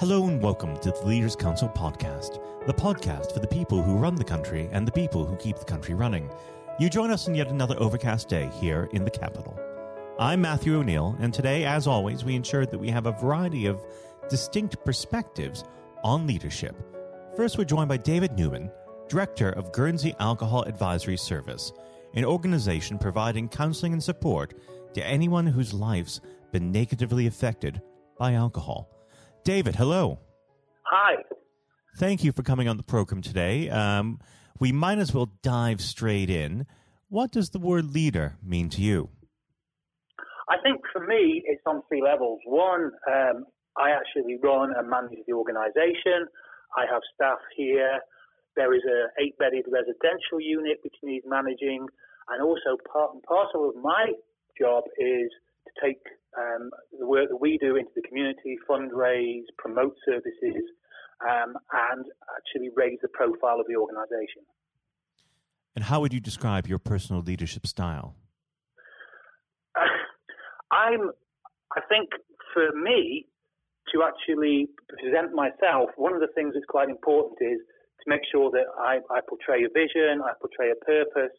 Hello and welcome to the Leaders Council podcast, the podcast for the people who run the country and the people who keep the country running. You join us on yet another overcast day here in the capital. I'm Matthew O'Neill, and today, as always, we ensure that we have a variety of distinct perspectives on leadership. First, we're joined by David Newman, Director of Guernsey Alcohol Advisory Service, an organization providing counseling and support to anyone whose life's been negatively affected by alcohol. David, hello. Hi. Thank you for coming on the program today. Um, we might as well dive straight in. What does the word leader mean to you? I think for me, it's on three levels. One, um, I actually run and manage the organisation. I have staff here. There is a eight-bedded residential unit which needs managing, and also part and parcel of my job is to take um, the work that we do into the community, fundraise, promote services, um, and actually raise the profile of the organisation. And how would you describe your personal leadership style? Uh, I'm, I think for me, to actually present myself, one of the things that's quite important is to make sure that I, I portray a vision, I portray a purpose.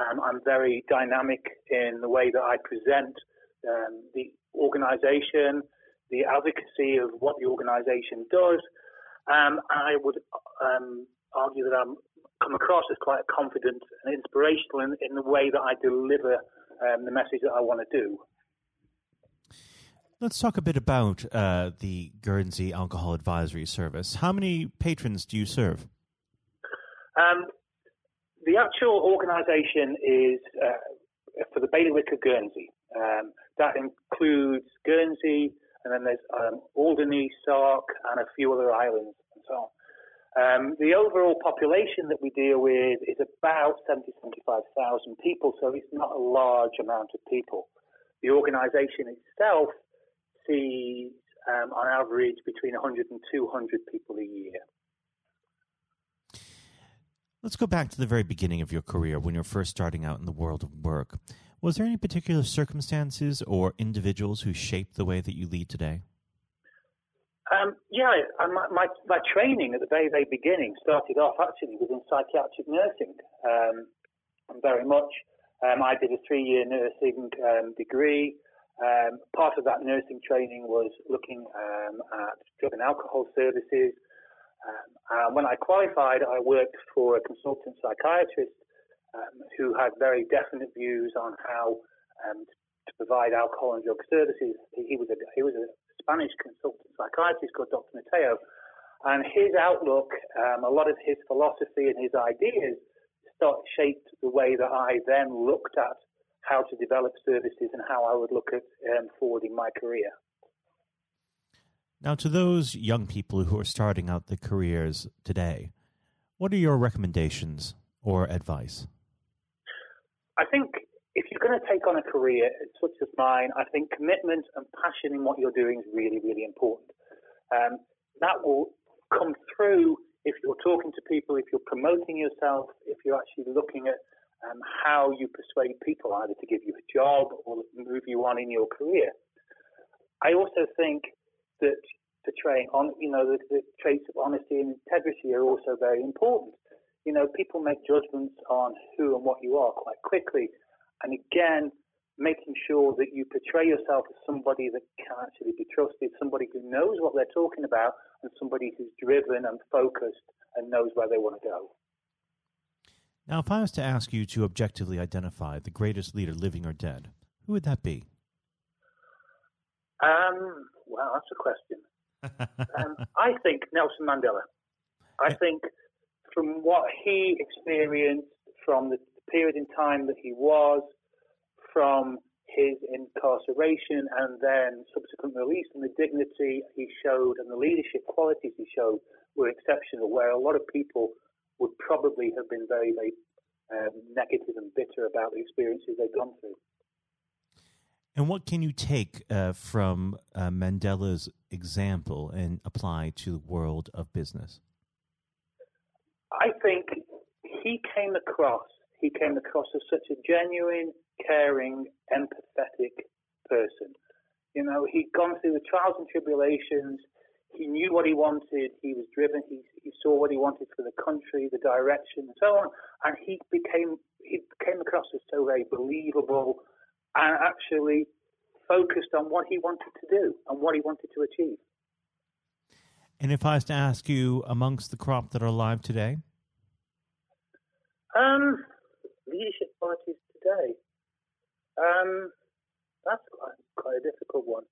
Um, I'm very dynamic in the way that I present um, the organisation, the advocacy of what the organisation does. Um, I would um, argue that I'm come across as quite confident and inspirational in, in the way that I deliver um, the message that I want to do. Let's talk a bit about uh, the Guernsey Alcohol Advisory Service. How many patrons do you serve? Um, the actual organisation is uh, for the bailiwick of Guernsey. Um, that includes Guernsey, and then there's um, Alderney, Sark, and a few other islands and so on. Um, the overall population that we deal with is about 70, 75,000 people, so it's not a large amount of people. The organisation itself sees, um, on average, between 100 and 200 people a year. Let's go back to the very beginning of your career when you're first starting out in the world of work. Was there any particular circumstances or individuals who shaped the way that you lead today? Um, yeah, my, my, my, training at the very, very beginning started off actually within psychiatric nursing. Um, very much. Um, I did a three year nursing um, degree. Um, part of that nursing training was looking um, at drug and alcohol services. and when I qualified, I worked for a consultant psychiatrist um, who had very definite views on how um, to provide alcohol and drug services. He, was a he was a Spanish consultant psychiatrist called Dr. Mateo, and his outlook, um, a lot of his philosophy and his ideas, start, shaped the way that I then looked at how to develop services and how I would look at um, forwarding my career. Now, to those young people who are starting out their careers today, what are your recommendations or advice? I think if you're going to take on a career such as mine, I think commitment and passion in what you're doing is really, really important. Um, that will come through if you're talking to people, if you're promoting yourself, if you're actually looking at um, how you persuade people either to give you a job or move you on in your career. I also think that portraying on, you know, the, the traits of honesty and integrity are also very important you know, people make judgments on who and what you are quite quickly. And again, making sure that you portray yourself as somebody that can actually be trusted, somebody who knows what they're talking about, and somebody who's driven and focused and knows where they want to go. Now, if I was to ask you to objectively identify the greatest leader, living or dead, who would that be? Um, well, that's a question. um, I think Nelson Mandela. I think from what he experienced from the period in time that he was, from his incarceration and then subsequent release and the dignity he showed and the leadership qualities he showed were exceptional, where a lot of people would probably have been very, very um, negative and bitter about the experiences they've gone through. And what can you take uh, from uh, Mandela's example and apply to the world of business? I think he came across he came across as such a genuine, caring, empathetic person. You know, he'd gone through the trials and tribulations. he knew what he wanted. He was driven. He, he saw what he wanted for the country, the direction, and so on. And he became he came across as so very believable and actually focused on what he wanted to do and what he wanted to achieve. And if I was to ask you, amongst the crop that are alive today, um, leadership parties today. Um, that's quite, quite a difficult one.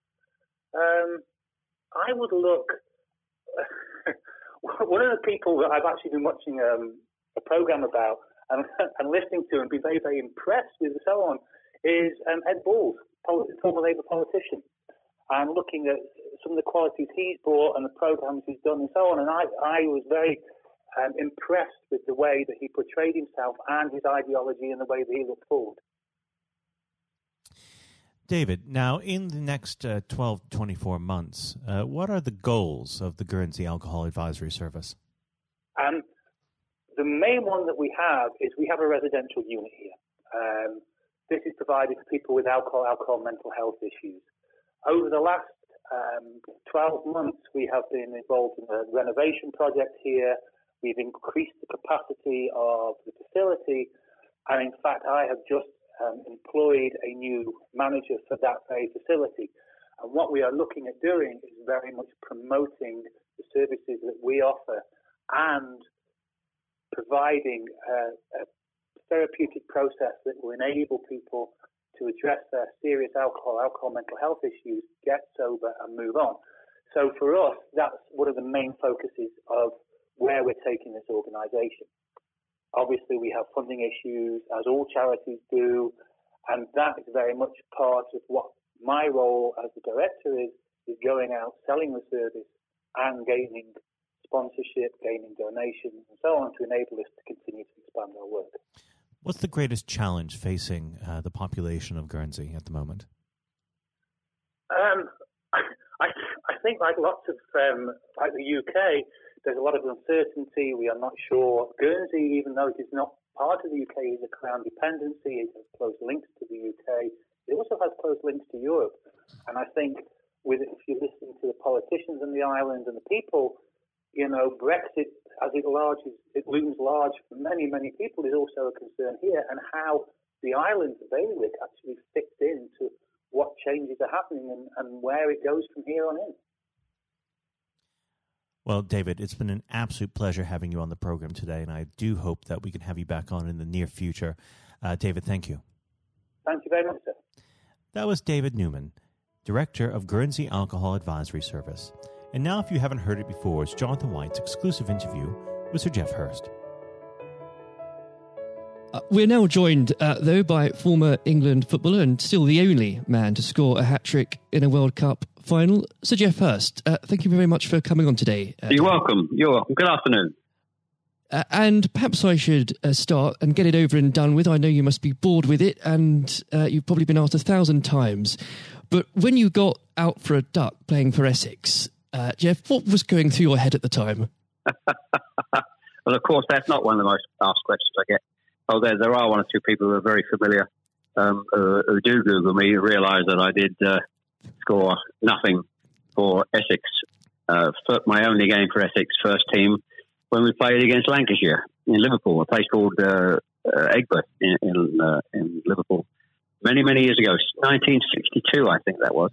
Um, I would look. one of the people that I've actually been watching um, a program about and, and, listening to and be very, very impressed with and so on is um, Ed Balls, former Labour politician. And looking at some of the qualities he's brought and the programs he's done and so on. And I, I was very um, impressed with the way that he portrayed himself and his ideology and the way that he looked forward. David, now in the next uh, 12, 24 months, uh, what are the goals of the Guernsey Alcohol Advisory Service? Um, the main one that we have is we have a residential unit here. Um, this is provided for people with alcohol, alcohol, mental health issues. Over the last um, 12 months, we have been involved in a renovation project here. We've increased the capacity of the facility. And in fact, I have just um, employed a new manager for that very facility. And what we are looking at doing is very much promoting the services that we offer and providing a, a therapeutic process that will enable people to address their serious alcohol, alcohol mental health issues, get sober and move on. So for us, that's one of the main focuses of where we're taking this organisation. Obviously, we have funding issues, as all charities do, and that is very much part of what my role as the director is, is going out, selling the service and gaining sponsorship, gaining donations and so on to enable us to continue to expand our work. What's the greatest challenge facing uh, the population of Guernsey at the moment? Um, I, I think, like lots of, um, like the UK, there's a lot of uncertainty. We are not sure. Guernsey, even though it is not part of the UK, is a crown dependency. It has close links to the UK. It also has close links to Europe. And I think, with if you listen to the politicians in the island and the people, you know, Brexit, as it large it looms large for many, many people, is also a concern here, and how the islands of Bailiwick actually fits into what changes are happening and, and where it goes from here on in. Well, David, it's been an absolute pleasure having you on the program today, and I do hope that we can have you back on in the near future. Uh, David, thank you. Thank you very much, sir. That was David Newman, Director of Guernsey Alcohol Advisory Service. And now, if you haven't heard it before, it's Jonathan White's exclusive interview with Sir Geoff Hurst. Uh, we're now joined, uh, though, by former England footballer and still the only man to score a hat trick in a World Cup final, Sir Geoff Hurst. Uh, thank you very much for coming on today. Uh, You're welcome. You're welcome. Good afternoon. Uh, and perhaps I should uh, start and get it over and done with. I know you must be bored with it, and you've probably been asked a thousand times. But when you got out for a duck playing for Essex, Geoff, what was going through your head at the time? well, of course, that's not one of the most asked questions I get oh, there, are one or two people who are very familiar um, uh, who do Google me realise that I did uh, score nothing for Essex. Uh, my only game for Essex first team when we played against Lancashire in Liverpool, a place called uh, uh Aigburth in in, uh, in, Liverpool, many many years ago, 1962, I think that was.